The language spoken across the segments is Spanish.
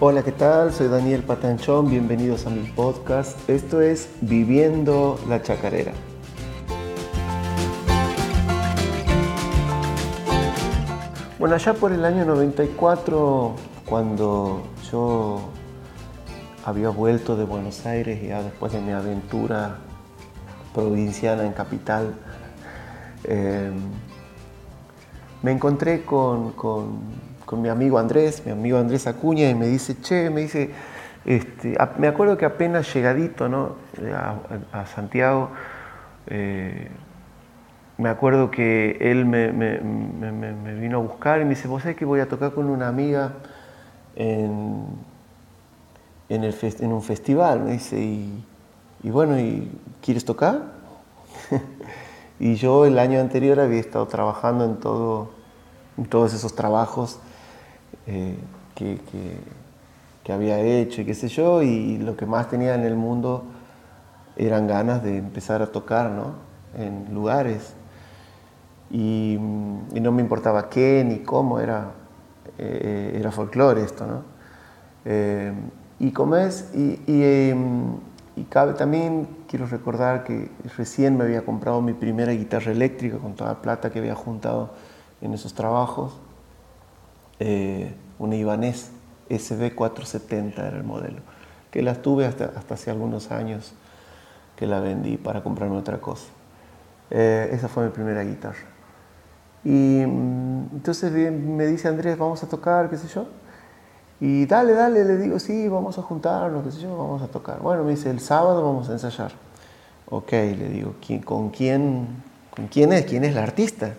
Hola, ¿qué tal? Soy Daniel Patanchón, bienvenidos a mi podcast. Esto es Viviendo la Chacarera. Bueno, allá por el año 94, cuando yo había vuelto de Buenos Aires, ya después de mi aventura provinciana en capital, eh, me encontré con, mi amigo Andrés, mi amigo Andrés Acuña, y me dice, che, me dice, este, me acuerdo que apenas llegadito ¿no? a, Santiago, eh, me acuerdo que él me, vino a buscar y me dice, vos sabés que voy a tocar con una amiga en, en, un festival, me dice, y, bueno, ¿y quieres tocar? y yo el año anterior había estado trabajando en, todo, en todos esos trabajos eh, que, que había hecho y qué sé yo, y lo que más tenía en el mundo eran ganas de empezar a tocar, ¿no? En lugares Mm, y, no me importaba qué ni cómo, era, eh, era folclore esto, ¿no? Eh, y como es, y, em, y, cabe, también quiero recordar que recién me había comprado mi primera guitarra eléctrica con toda la plata que había juntado en esos trabajos, eh, una Ibanez SB470 era el modelo, que la tuve hasta, hasta hace algunos años que la vendí para comprarme otra cosa. esa fue mi primera guitarra. Y mm, entonces me dice Andrés, vamos a tocar, qué sé yo. Y dale, dale, le digo, sí, vamos a juntarnos, qué sé yo, vamos a tocar. Bueno, me dice, el sábado vamos a ensayar. Ok, le digo, ¿con quién, con quién es? ¿Quién es la artista?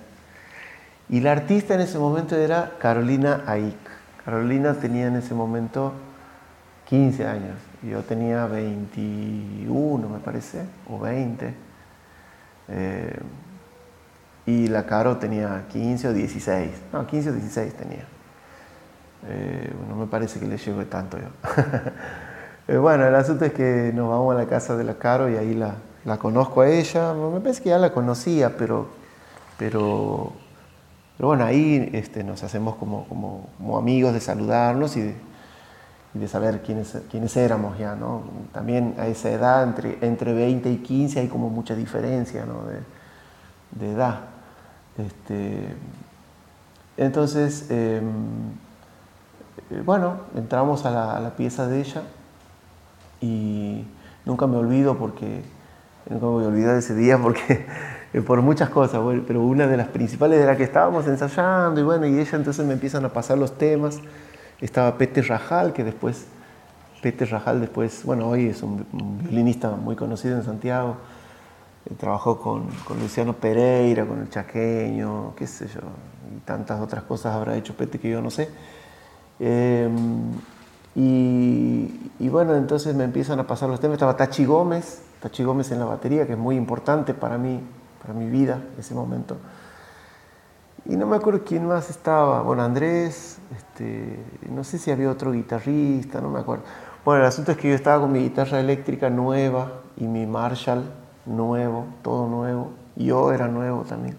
Y la artista en ese momento era Carolina Aik. Carolina tenía en ese momento 15 años. Yo tenía 21, me parece, o 20. Eh, y la Caro tenía 15 o 16. No, 15 o 16 tenía. Eh, no me parece que le llegue tanto yo. Eh, bueno, el asunto es que nos vamos a la casa de la Caro y ahí la, la conozco a ella. Me parece que ya la conocía, pero, pero, pero bueno, ahí este, nos hacemos como, amigos de saludarnos y de, saber quiénes, éramos ya, ¿no? También a esa edad, entre, entre 20 y 15, hay como mucha diferencia, ¿no? De, edad. Este, entonces, em, eh, bueno, entramos a la, pieza de ella y nunca me olvido porque, nunca me voy a olvidar ese día porque, por muchas cosas, pero una de las principales de la que estábamos ensayando y bueno, y ella entonces me empiezan a pasar los temas. Estaba Pete Rajal, que después, Pete Rajal después, bueno, hoy es un violinista muy conocido en Santiago trabajó con, con, Luciano Pereira, con el Chaqueño, qué sé yo, y tantas otras cosas habrá hecho Pete que yo no sé. Em, y, y, bueno, entonces me empiezan a pasar los temas. Estaba Tachi Gómez, Tachi Gómez en la batería, que es muy importante para mí, para mi vida, ese momento. Y no me acuerdo quién más estaba. Bueno, Andrés, este, no sé si había otro guitarrista, no me acuerdo. Bueno, el asunto es que yo estaba con mi guitarra eléctrica nueva y mi Marshall nuevo, todo nuevo. Yo era nuevo también.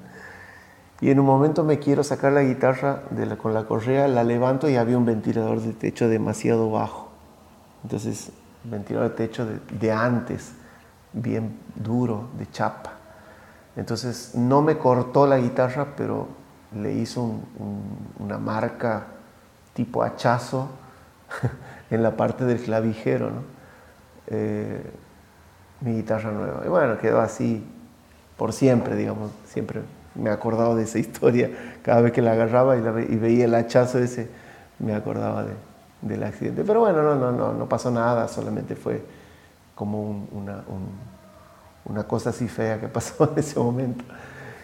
Y en un momento me quiero sacar la guitarra de con la correa, la levanto y había un ventilador de techo demasiado bajo. Entonces, ventilador de techo de, antes, bien duro, de chapa. Entonces, no me cortó la guitarra, pero le hizo una marca tipo hachazo en la parte del clavijero. ¿no? Eh, mi guitarra nueva. Y bueno, quedó así por siempre, digamos, siempre me he acordado de esa historia. Cada vez que la agarraba y, veía el hachazo ese, me acordaba de, del accidente. Pero bueno, no, no, no, no pasó nada, solamente fue como una, una, cosa así fea que pasó en ese momento.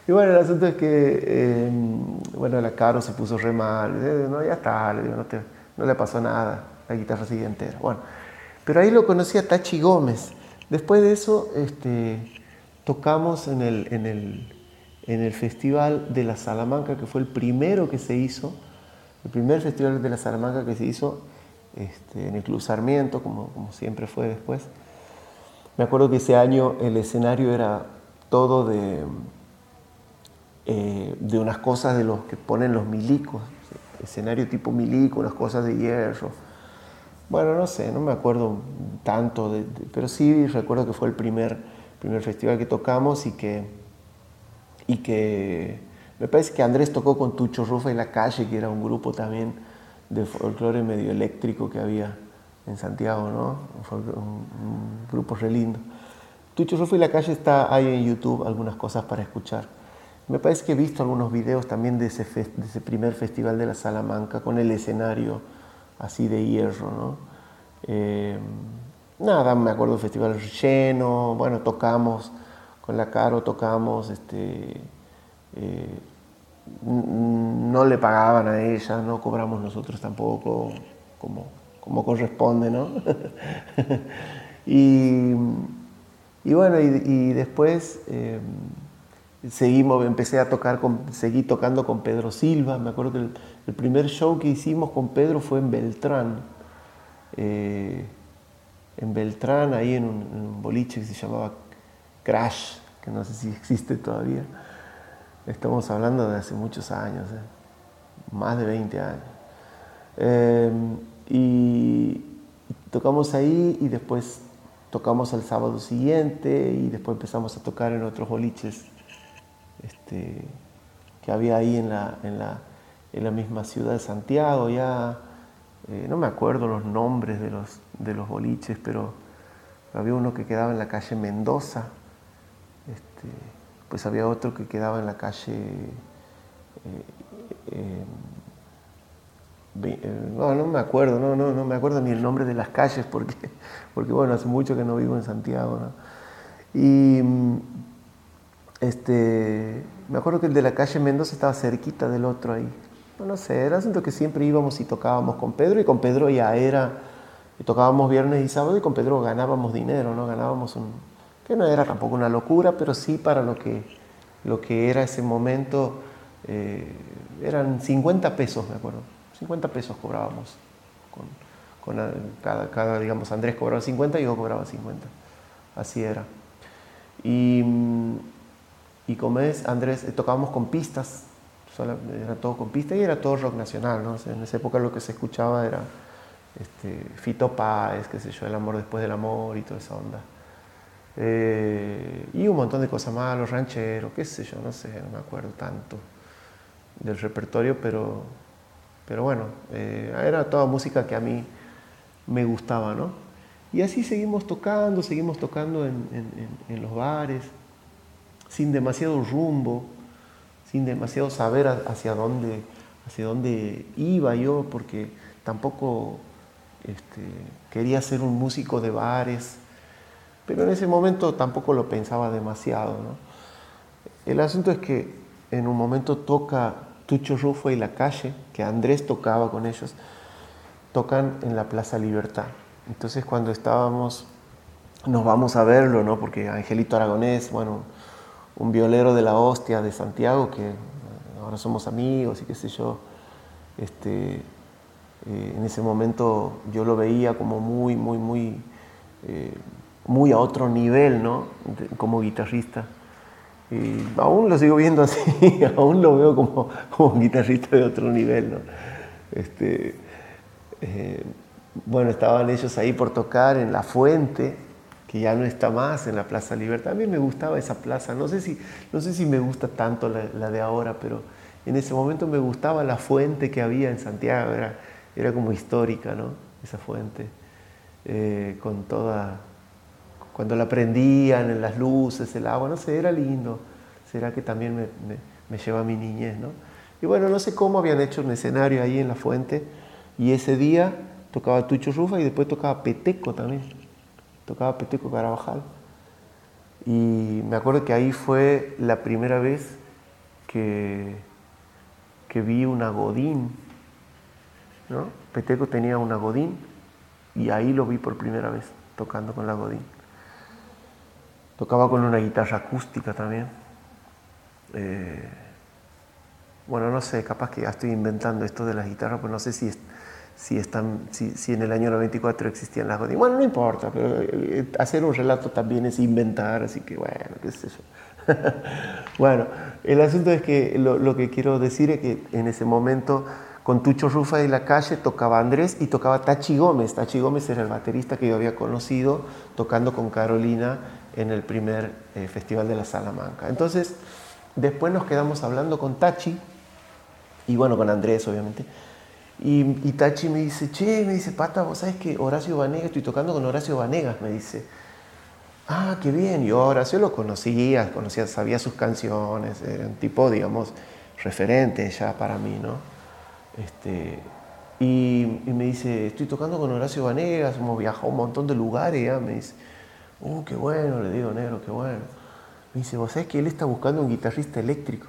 Y bueno, el asunto es que, em, bueno, la Caro se puso re mal, eh, no, ya está, le digo, no, no le pasó nada, la guitarra sigue entera. Bueno, pero ahí lo conocí a Tachi Gómez, Después de eso, este, tocamos en el, en, el, en el, Festival de la Salamanca, que fue el primero que se hizo, el primer Festival de la Salamanca que se hizo este, en el Club Sarmiento, como, como, siempre fue después. Me acuerdo que ese año el escenario era todo de, eh, de unas cosas de los que ponen los milicos, escenario tipo milico, unas cosas de hierro. Bueno, no sé, no me acuerdo tanto, pero sí recuerdo que fue el primer, primer festival que tocamos y que, y que me parece que Andrés tocó con Tucho Rufa y La Calle, que era un grupo también de folclore medio eléctrico que había en Santiago, ¿no? Un, grupo re lindo. Tucho Rufa y La Calle está ahí en YouTube, algunas cosas para escuchar. Me parece que he visto algunos videos también de ese, de ese primer festival de la Salamanca con el escenario así de hierro, ¿no? Eh, nada, me acuerdo del festival lleno, bueno, tocamos con la Caro, tocamos, este, eh, no le pagaban a ella, no cobramos nosotros tampoco como, como corresponde, ¿no? y, y, bueno, y, después eh, seguimos, empecé a tocar, con, seguí tocando con Pedro Silva, me acuerdo que el, primer show que hicimos con Pedro fue en Beltrán, eh, en Beltrán, ahí en un, boliche que se llamaba Crash, que no sé si existe todavía. Estamos hablando de hace muchos años, eh, más de 20 años. Y tocamos ahí y después tocamos el sábado siguiente y después empezamos a tocar en otros boliches este, que había ahí en la, en la en la misma ciudad de Santiago, ya eh, no me acuerdo los nombres de los, de los boliches, pero había uno que quedaba en la calle Mendoza, este, pues había otro que quedaba en la calle... Eh, eh, no, no me acuerdo, no, no, no me acuerdo ni el nombre de las calles porque, porque bueno, hace mucho que no vivo en Santiago. Y este, me acuerdo que el de la calle Mendoza estaba cerquita del otro ahí, no sé, era asunto que siempre íbamos y tocábamos con Pedro y con Pedro ya era, y tocábamos viernes y sábado y con Pedro ganábamos dinero, ¿no? Ganábamos un, que no era tampoco una locura, pero sí para lo que, lo que era ese momento, eh, eran 50 pesos, me acuerdo, 50 pesos cobrábamos. Con, cada, digamos, Andrés cobraba 50 y yo cobraba 50. Así era. Y, y como es, Andrés, eh, tocábamos con pistas, era todo con pista y era todo rock nacional, ¿no? en esa época lo que se escuchaba era este, Fito Páez, qué sé yo, El amor después del amor y toda esa onda. Eh, y un montón de cosas más, los rancheros, qué sé yo, no sé, no me acuerdo tanto del repertorio, pero, pero bueno, eh, era toda música que a mí me gustaba, ¿no? Y así seguimos tocando, seguimos tocando en, en los bares, sin demasiado rumbo, sin demasiado saber hacia dónde, hacia dónde iba yo, porque tampoco este, quería ser un músico de bares, pero en ese momento tampoco lo pensaba demasiado. El asunto es que en un momento toca Tucho Rufo y La Calle, que Andrés tocaba con ellos, tocan en la Plaza Libertad. Entonces cuando estábamos, nos vamos a verlo, ¿no? porque Angelito Aragonés, bueno, un violero de la hostia de Santiago, que ahora somos amigos y qué sé yo. Este, eh, en ese momento yo lo veía como muy, muy, muy, eh, muy a otro nivel, ¿no? como guitarrista. Y aún lo sigo viendo así, aún lo veo como, como guitarrista de otro nivel, ¿no? Este, eh, bueno, estaban ellos ahí por tocar en La Fuente, que ya no está más en la Plaza Libertad. A mí me gustaba esa plaza, no sé si, no sé si me gusta tanto la, de ahora, pero en ese momento me gustaba la fuente que había en Santiago, era, era como histórica, ¿no? Esa fuente, eh, con toda, cuando la prendían en las luces, el agua, no sé, era lindo. Será que también me, me, lleva a mi niñez, ¿no? Y bueno, no sé cómo habían hecho un escenario ahí en la fuente, y ese día tocaba Tucho Rufa y después tocaba Peteco también tocaba Peteco Carabajal. Y me acuerdo que ahí fue la primera vez que, que vi una Godín. ¿no? Peteco tenía una Godín y ahí lo vi por primera vez tocando con la Godín. Tocaba con una guitarra acústica también. Eh, bueno, no sé, capaz que ya estoy inventando esto de las guitarras, pues no sé si, si, están, si, en el año 94 existían las godines. Bueno, no importa, pero eh, hacer un relato también es inventar, así que bueno, qué sé yo. bueno, el asunto es que lo, que quiero decir es que en ese momento, con Tucho Rufa de la calle tocaba Andrés y tocaba Tachi Gómez. Tachi Gómez era el baterista que yo había conocido tocando con Carolina en el primer eh, Festival de la Salamanca. Entonces, después nos quedamos hablando con Tachi y bueno, con Andrés obviamente. Y, Tachi me dice, che, me dice, Pata, vos sabes que Horacio Vanegas, estoy tocando con Horacio Vanegas, me dice. Ah, qué bien, yo Horacio lo conocía, conocía, sabía sus canciones, era un tipo, digamos, referente ya para mí, ¿no? Este, y, me dice, estoy tocando con Horacio Vanegas, hemos viajado a un montón de lugares, me dice, oh, qué bueno, le digo, negro, qué bueno. Me dice, vos sabés que él está buscando un guitarrista eléctrico,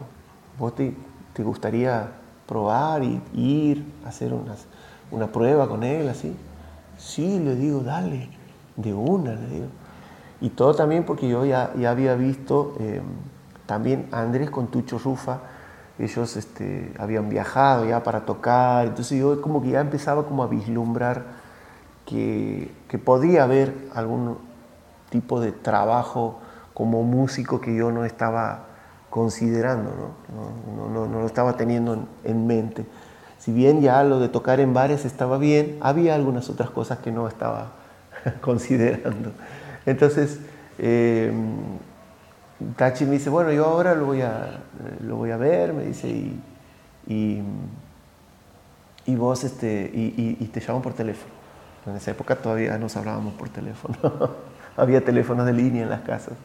vos te, te gustaría probar y ir, hacer unas, una prueba con él, así. Sí, le digo, dale, de una, le digo. Y todo también porque yo ya, ya había visto eh, también a Andrés con Tucho Rufa, ellos este, habían viajado ya para tocar, entonces yo como que ya empezaba como a vislumbrar que, que podía haber algún tipo de trabajo como músico que yo no estaba considerando, ¿no? No, no, lo estaba teniendo en, mente. Si bien ya lo de tocar en bares estaba bien, había algunas otras cosas que no estaba considerando. Entonces, eh, Tachi me dice, bueno, yo ahora lo voy a, lo voy a ver, me dice, y, y, vos este, y, te llamo por teléfono. En esa época todavía nos hablábamos por teléfono. Había teléfonos de línea en las casas.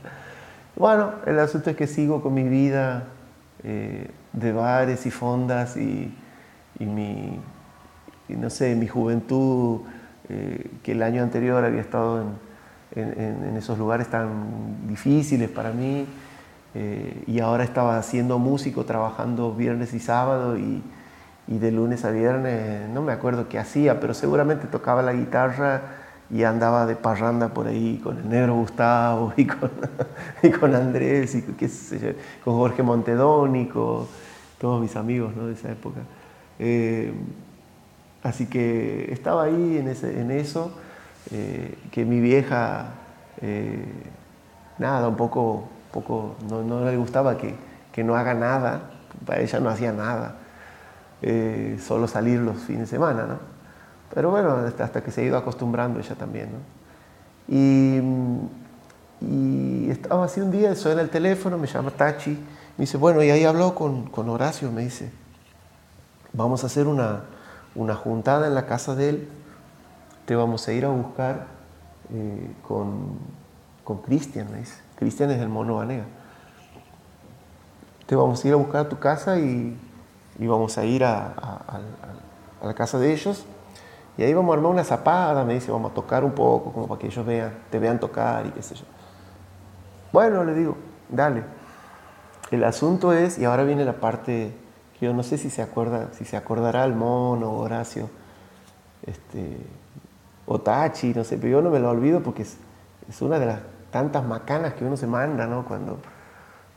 Bueno, el asunto es que sigo con mi vida eh, de bares y fondas y, mi, no sé, mi juventud, eh, que el año anterior había estado en en, esos lugares tan difíciles para mí. Eh, y ahora estaba haciendo músico, trabajando viernes y sábado y, y, de lunes a viernes, no me acuerdo qué hacía, pero seguramente tocaba la guitarra y andaba de parranda por ahí con el negro Gustavo y con, y con Andrés y qué sé yo, con Jorge Montedónico, todos mis amigos ¿no? de esa época. Eh, así que estaba ahí en, ese, en eso. Eh, que mi vieja, eh, nada, un poco, poco no, le gustaba que, que, no haga nada, para ella no hacía nada, eh, solo salir los fines de semana, ¿no? Pero bueno, hasta, que se ha ido acostumbrando ella también, ¿no? Y, estaba así un día, suena el teléfono, me llama Tachi, me dice, bueno, y ahí habló con, con Horacio, me dice, vamos a hacer una, una juntada en la casa de él te vamos a ir a buscar eh, con, con Cristian, me dice. Cristian es el mono Vanega. Te vamos a ir a buscar a tu casa y, y vamos a ir a, a, la casa de ellos. Y ahí vamos a armar una zapada, me dice, vamos a tocar un poco, como para que ellos vean, te vean tocar y qué sé yo. Bueno, le digo, dale. El asunto es, y ahora viene la parte que yo no sé si se acuerda, si se acordará el mono, Horacio, este, o Tachi, no sé, pero yo no me lo olvido porque es, una de las tantas macanas que uno se manda, ¿no? Cuando,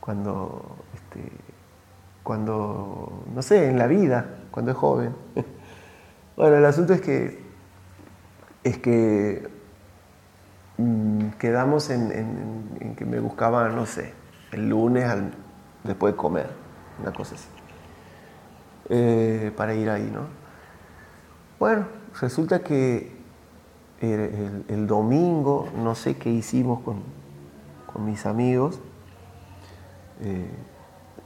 cuando, este, cuando, no sé, en la vida, cuando es joven. Bueno, el asunto es que, es que mm, quedamos en, que me buscaba, no sé, el lunes después de comer, una cosa así, eh, para ir ahí, ¿no? Bueno, resulta que el, domingo, no sé qué hicimos con, mis amigos, eh,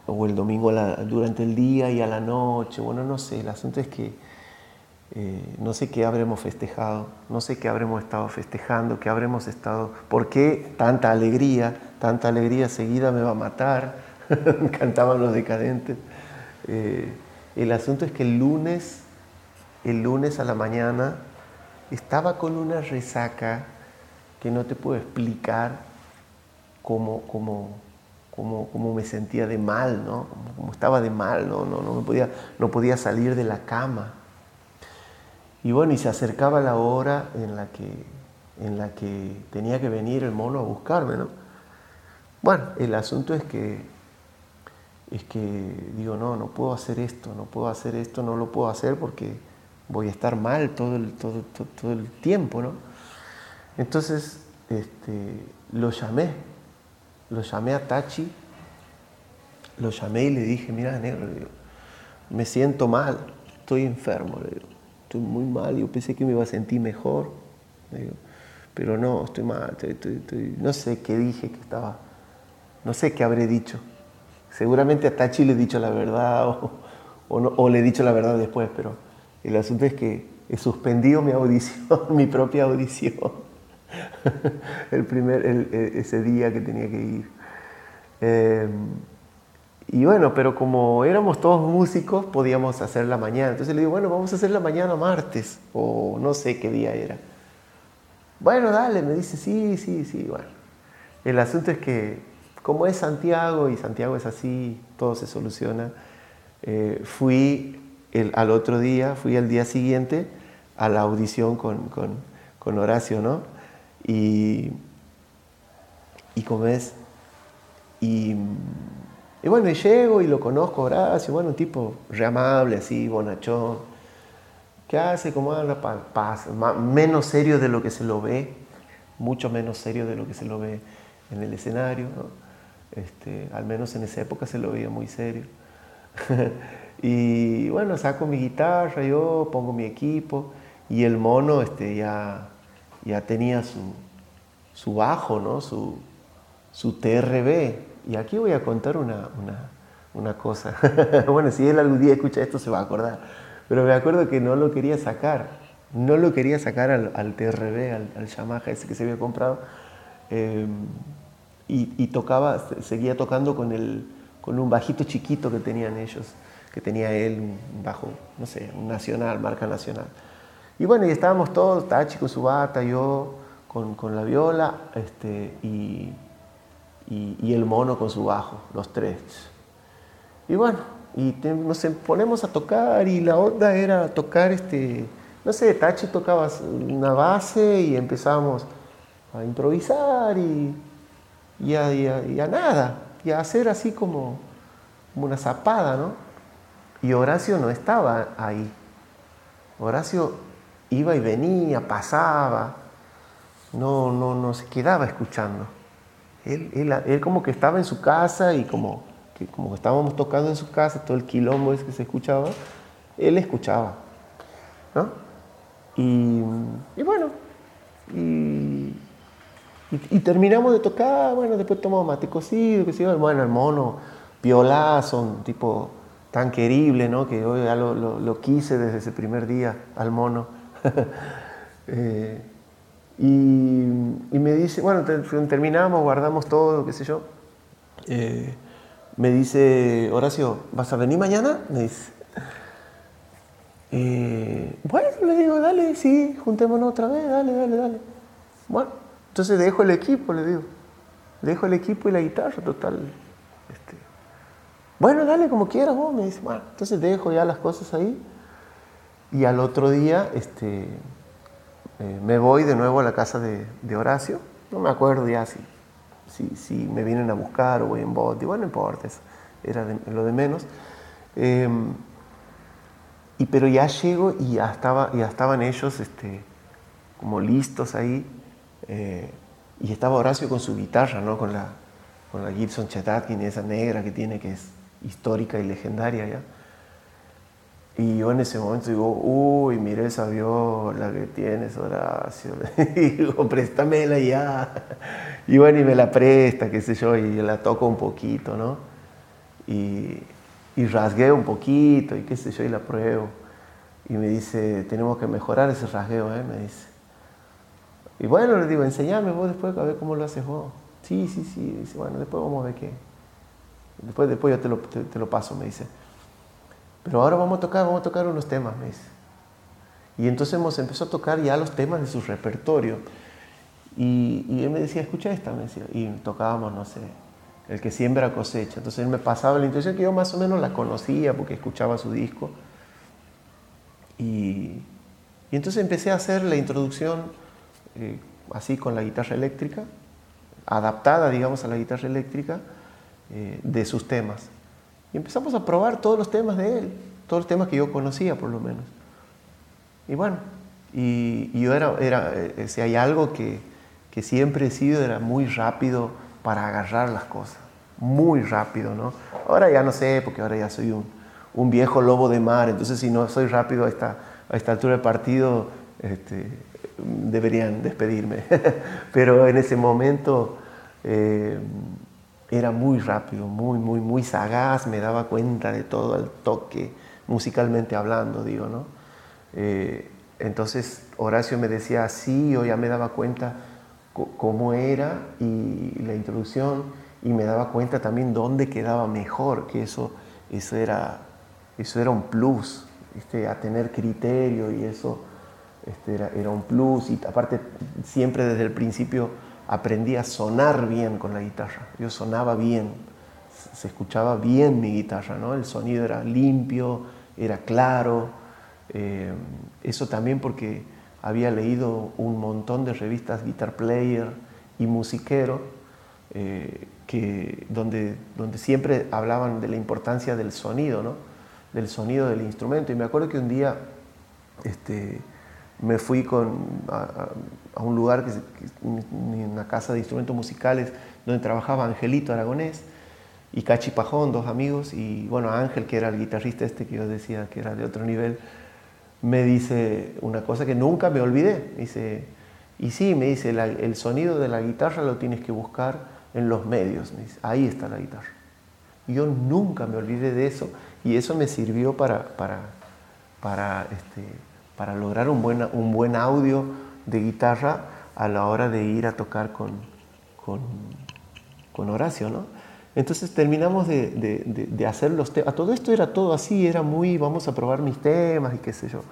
o el domingo durante el día y a la noche, bueno, no sé, el asunto es que eh, no sé qué habremos festejado, no sé qué habremos estado festejando, qué habremos estado, por qué tanta alegría, tanta alegría seguida me va a matar, cantaban los decadentes. Eh, el asunto es que el lunes, el lunes a la mañana, estaba con una resaca que no te puedo explicar cómo, cómo, cómo, me sentía de mal, ¿no? Como, estaba de mal, ¿no? No, no, podía, no podía salir de la cama. Y bueno, y se acercaba la hora en la que, en la que tenía que venir el mono a buscarme, ¿no? Bueno, el asunto es que, es que digo, no, no puedo hacer esto, no puedo hacer esto, no lo puedo hacer porque voy a estar mal todo el, todo, todo, el tiempo, ¿no? Entonces este, lo llamé, lo llamé a Tachi, lo llamé y le dije, mira, negro, me siento mal, estoy enfermo, le digo, estoy muy mal, yo pensé que me iba a sentir mejor, pero no, estoy mal, no sé qué dije que estaba, no sé qué habré dicho. Seguramente a Tachi le he dicho la verdad o, o, le he dicho la verdad después, pero el asunto es que he suspendido mi audición, mi propia audición, el primer, e, ese día que tenía que ir. Em, y bueno, pero como éramos todos músicos, podíamos hacer la mañana. Entonces le digo, bueno, vamos a hacer la mañana martes, o no sé qué día era. Bueno, dale, me dice, sí, sí, sí, bueno. El asunto es que, como es Santiago, y Santiago es así, todo se soluciona, eh, fui el, al otro día, fui al día siguiente a la audición con, con, con Horacio, ¿no? Y, y como es, y y bueno, y llego y lo conozco, Horacio, bueno, un tipo re amable, así, bonachón. ¿Qué hace? ¿Cómo anda? Paz, menos serio de lo que se lo ve, mucho menos serio de lo que se lo ve en el escenario. Este, al menos en esa época se lo veía muy serio. y bueno, saco mi guitarra, yo pongo mi equipo y el mono este, ya, ya tenía su, su bajo, ¿no? su, su TRB, y aquí voy a contar una, una, cosa. bueno, si él algún día escucha esto se va a acordar. Pero me acuerdo que no lo quería sacar. No lo quería sacar al, al TRB, al, al, Yamaha ese que se había comprado. Eh, y, tocaba, seguía tocando con, el, con un bajito chiquito que tenían ellos, que tenía él, un bajo, no sé, un nacional, marca nacional. Y bueno, y estábamos todos, Tachi con su bata, yo con, con la viola, este, y, el mono con su bajo, los tres. Y bueno, y nos ponemos a tocar y la onda era tocar este, no sé, Tachi tocaba una base y empezamos a improvisar y, y, a, nada, y a hacer así como, una zapada, ¿no? Y Horacio no estaba ahí. Horacio iba y venía, pasaba, no, no, no se quedaba escuchando. Él, él, como que estaba en su casa y como que como estábamos tocando en su casa, todo el quilombo es que se escuchaba, él escuchaba. ¿no? Y, bueno, y, terminamos de tocar, bueno, después tomamos mate cocido, que bueno, el mono, piolazo, un tipo tan querible, ¿no? Que hoy ya lo, lo, quise desde ese primer día al mono. eh, y, me dice, bueno, terminamos, guardamos todo, qué sé yo. Eh, me dice, Horacio, ¿vas a venir mañana? Me dice. Eh, bueno, le digo, dale, sí, juntémonos otra vez, dale, dale, dale. Bueno, entonces dejo el equipo, le digo. Dejo el equipo y la guitarra, total. Este, bueno, dale como quieras vos, me dice. Bueno, entonces dejo ya las cosas ahí. Y al otro día, este, eh, me voy de nuevo a la casa de, Horacio. No me acuerdo ya si, si, me vienen a buscar o voy en bote. Bueno, no importa, era lo de menos. Em, y, pero ya llego y ya, estaba, ya estaban ellos este, como listos ahí. Eh, y estaba Horacio con su guitarra, ¿no? con, la, con la Gibson Chetadkin, esa negra que tiene, que es histórica y legendaria ya. Y yo en ese momento digo, uy, mire esa viola que tienes, Horacio. Y digo, préstamela ya. Y bueno, y me la presta, qué sé yo, y la toco un poquito, ¿no? Y, y rasgueo un poquito, y qué sé yo, y la pruebo. Y me dice, tenemos que mejorar ese rasgueo, ¿eh? Me dice. Y bueno, le digo, enseñame vos después a ver cómo lo haces vos. Sí, sí, sí. Dice, bueno, después vamos a ver qué. Después, después yo te lo, te lo paso, me dice. Pero ahora vamos a tocar, vamos a tocar unos temas, me. Y entonces hemos empezado a tocar ya los temas de su repertorio. Y, y, él me decía, escucha esta, me decía. Y tocábamos, no sé, el que siembra cosecha. Entonces él me pasaba la intuición que yo más o menos la conocía porque escuchaba su disco. Y, y entonces empecé a hacer la introducción eh, así con la guitarra eléctrica, adaptada, digamos, a la guitarra eléctrica eh, de sus temas. Y empezamos a probar todos los temas de él, todos los temas que yo conocía por lo menos. Y bueno, y, yo era, era eh, si hay algo que, que, siempre he sido, era muy rápido para agarrar las cosas, muy rápido, ¿no? Ahora ya no sé, porque ahora ya soy un, un viejo lobo de mar, entonces si no soy rápido a esta, a esta altura del partido, este, deberían despedirme. Pero en ese momento eh, era muy rápido, muy, muy, muy sagaz, me daba cuenta de todo el toque, musicalmente hablando, digo, ¿no? Eh, entonces Horacio me decía así, yo ya me daba cuenta cómo era y la introducción y me daba cuenta también dónde quedaba mejor, que eso, eso, era, eso era un plus, a tener criterio y eso este, era, era, un plus y aparte siempre desde el principio aprendí a sonar bien con la guitarra, yo sonaba bien, se escuchaba bien mi guitarra, ¿no? el sonido era limpio, era claro, eh, eso también porque había leído un montón de revistas Guitar Player y Musiquero, eh, que, donde, donde siempre hablaban de la importancia del sonido, ¿no? del sonido del instrumento. Y me acuerdo que un día este, me fui con, a, un lugar, que, una casa de instrumentos musicales, donde trabajaba Angelito Aragonés y Cachi Pajón, dos amigos, y bueno, Ángel, que era el guitarrista este que yo decía que era de otro nivel, me dice una cosa que nunca me olvidé. Dice, y sí, me dice, el sonido de la guitarra lo tienes que buscar en los medios. ahí está la guitarra. Y yo nunca me olvidé de eso y eso me sirvió para, para, para, este, para lograr un buen, un buen audio de guitarra a la hora de ir a tocar con, con, con Horacio. ¿no? Entonces terminamos de, de, hacer los temas. Todo esto era todo así, era muy, vamos a probar mis temas y qué sé yo.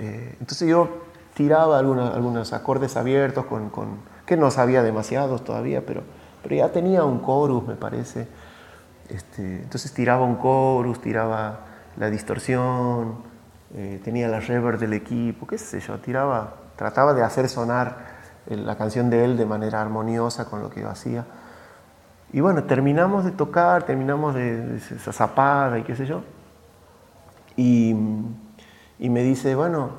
Eh, entonces yo tiraba algunos acordes abiertos, con, con, que no sabía demasiados todavía, pero, pero ya tenía un chorus, me parece. Este, entonces tiraba un chorus, tiraba la distorsión, eh, tenía la reverb del equipo, qué sé yo, tiraba, trataba de hacer sonar la canción de él de manera armoniosa con lo que yo hacía. Y bueno, terminamos de tocar, terminamos de, esa zapada y qué sé yo. Y, me dice, bueno,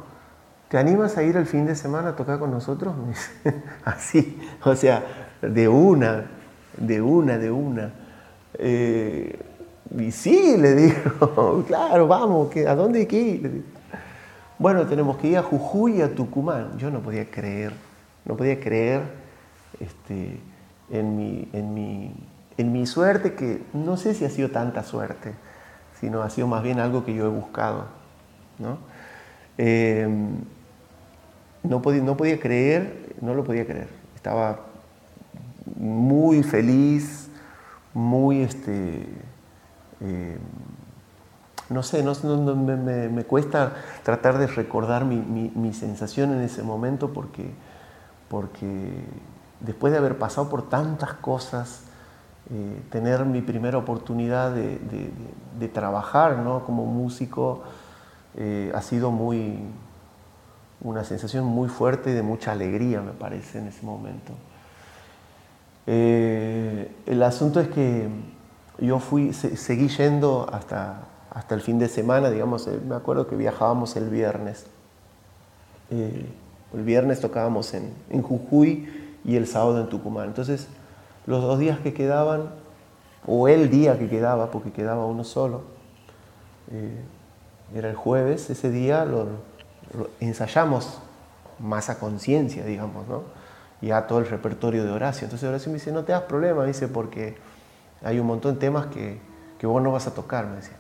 ¿te animas a ir el fin de semana a tocar con nosotros? Así, o sea, de una, de una, de una. Eh, y sí, le digo, claro, vamos, ¿a dónde hay que ir? Bueno, tenemos que ir a Jujuy a Tucumán. Yo no podía creer, no podía creer este, en mi, en mi, en mi suerte, que no sé si ha sido tanta suerte, sino ha sido más bien algo que yo he buscado. ¿no? Em, no, podía, no podía creer, no lo podía creer. Estaba muy feliz, muy, este, em, no sé, no, me, cuesta tratar de recordar mi, mi, sensación en ese momento porque, porque después de haber pasado por tantas cosas, eh, tener mi primera oportunidad de, de, trabajar ¿no? como músico eh, ha sido muy, una sensación muy fuerte y de mucha alegría, me parece, en ese momento. Eh, el asunto es que yo fui, seguí yendo hasta, hasta el fin de semana, digamos, me acuerdo que viajábamos el viernes. el viernes tocábamos en, en Jujuy y el sábado en Tucumán. Entonces, los dos días que quedaban, o el día que quedaba, porque quedaba uno solo, eh, era el jueves, ese día lo, ensayamos más a conciencia, digamos, ¿no? Ya todo el repertorio de Horacio. Entonces Horacio me dice, no te das problema, dice, porque hay un montón de temas que, vos no vas a tocar, me decía,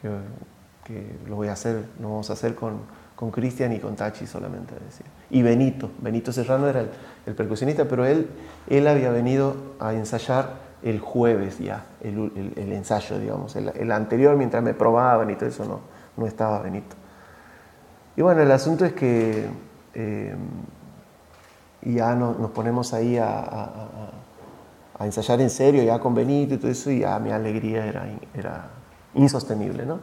que, lo voy a hacer, lo vamos a hacer con, Cristian y con Tachi solamente, decía. Y Benito, Benito Serrano era el, percusionista, pero él, él había venido a ensayar el jueves ya, el, ensayo, digamos. El, anterior, mientras me probaban y todo eso, no, no estaba Benito. Y bueno, el asunto es que eh, ya nos ponemos ahí a, ensayar en serio, ya con Benito y todo eso, y ya mi alegría era, era insostenible, ¿no?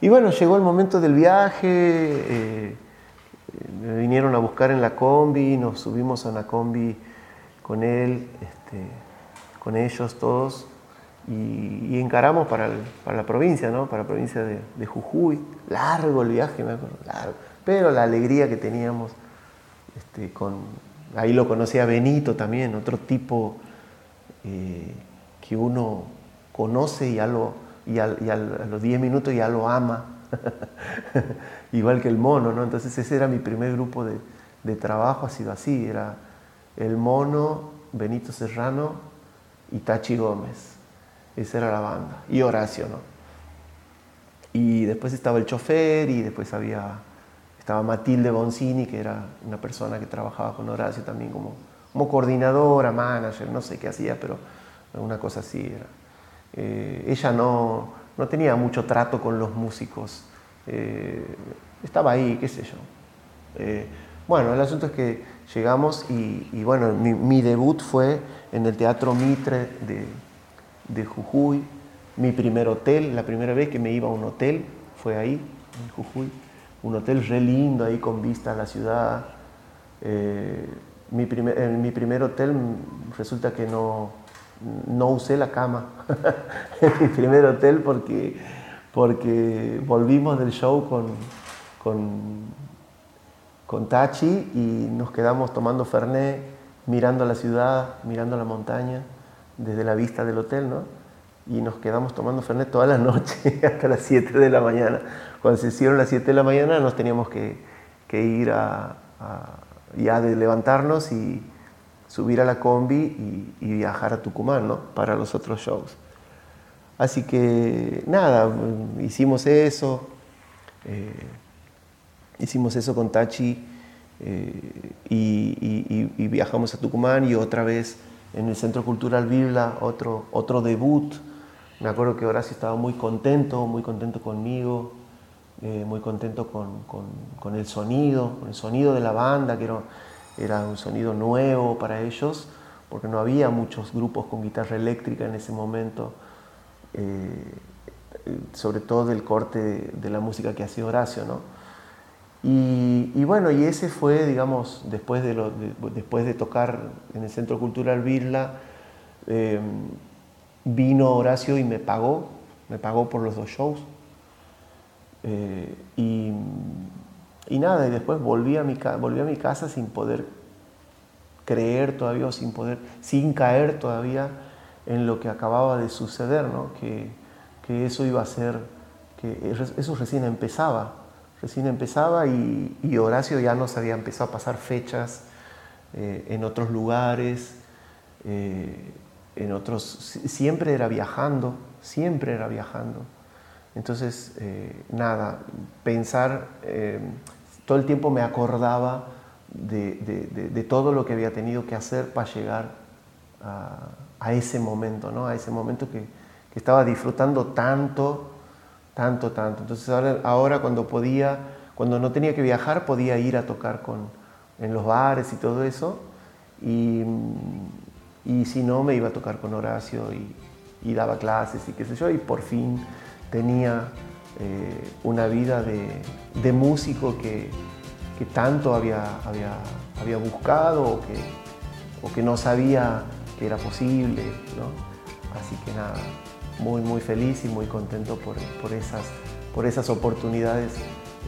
Y bueno, llegó el momento del viaje, eh, me vinieron a buscar en la combi, nos subimos a una combi con él, este, con ellos todos, y, encaramos para, para, la provincia, ¿no? para la provincia de, Jujuy. Largo el viaje, me acuerdo, largo. Pero la alegría que teníamos, este, con, ahí lo conocía Benito también, otro tipo eh, que uno conoce y ya lo y, a los 10 minutos ya lo ama, igual que el mono, ¿no? Entonces ese era mi primer grupo de, de trabajo, ha sido así, era el mono, Benito Serrano y Tachi Gómez. Esa era la banda. Y Horacio, ¿no? Y después estaba el chofer y después había, estaba Matilde Boncini, que era una persona que trabajaba con Horacio también como, como coordinadora, manager, no sé qué hacía, pero una cosa así era. Eh, ella no, no, tenía mucho trato con los músicos. Eh, estaba ahí, qué sé yo. Eh, bueno, el asunto es que llegamos y, bueno, mi, debut fue en el Teatro Mitre de, de, Jujuy, mi primer hotel, la primera vez que me iba a un hotel fue ahí, en Jujuy, un hotel re lindo ahí con vista a la ciudad. Eh, mi primer, en mi primer hotel resulta que no, no usé la cama en mi primer hotel porque, porque volvimos del show con, con con Tachi y nos quedamos tomando Fernet, mirando la ciudad, mirando la montaña, desde la vista del hotel, ¿no? Y nos quedamos tomando Fernet toda la noche, hasta las 7 de la mañana. Cuando se hicieron las 7 de la mañana nos teníamos que, ir a, ya de levantarnos y subir a la combi y, viajar a Tucumán, ¿no? Para los otros shows. Así que nada, hicimos eso. Eh, Hicimos eso con Tachi eh, y, viajamos a Tucumán y otra vez en el Centro Cultural Bibla, otro, otro debut. Me acuerdo que Horacio estaba muy contento, muy contento conmigo, eh, muy contento con, el sonido, con el sonido de la banda, que era, un sonido nuevo para ellos, porque no había muchos grupos con guitarra eléctrica en ese momento, eh, sobre todo del corte de, de la música que hacía Horacio, ¿no? Y, bueno, y ese fue, digamos, después de, después de tocar en el Centro Cultural Birla, em, vino Horacio y me pagó, me pagó por los dos shows. Eh, y, nada, y después volví a, mi, volví a mi casa sin poder creer todavía, sin poder, sin caer todavía en lo que acababa de suceder, ¿no? que, que eso iba a ser, que eso recién empezaba recién empezaba y, Horacio ya nos había empezado a pasar fechas eh, en otros lugares, eh, en otros, siempre era viajando, siempre era viajando. Entonces, eh, nada, pensar, todo el tiempo me acordaba de, todo lo que había tenido que hacer para llegar a, ese momento, ¿no? a ese momento que, estaba disfrutando tanto tanto, tanto. Entonces ahora, cuando podía, cuando no tenía que viajar, podía ir a tocar con, en los bares y todo eso. Y, y si no, me iba a tocar con Horacio y, daba clases y qué sé yo. Y por fin tenía eh, una vida de, músico que, tanto había, buscado o que, no sabía que era posible. Así que nada, muy, muy feliz y muy contento por, esas, por esas oportunidades,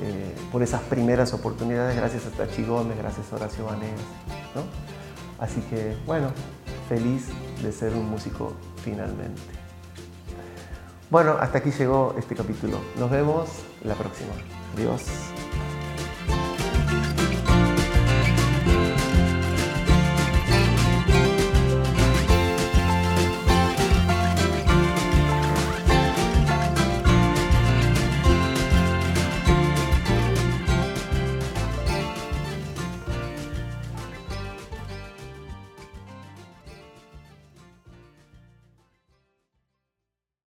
eh, por esas primeras oportunidades, gracias a Tachi Gómez, gracias a Horacio Vanegas. Así que, bueno, feliz de ser un músico finalmente. Bueno, hasta aquí llegó este capítulo. Nos vemos la próxima. Adiós.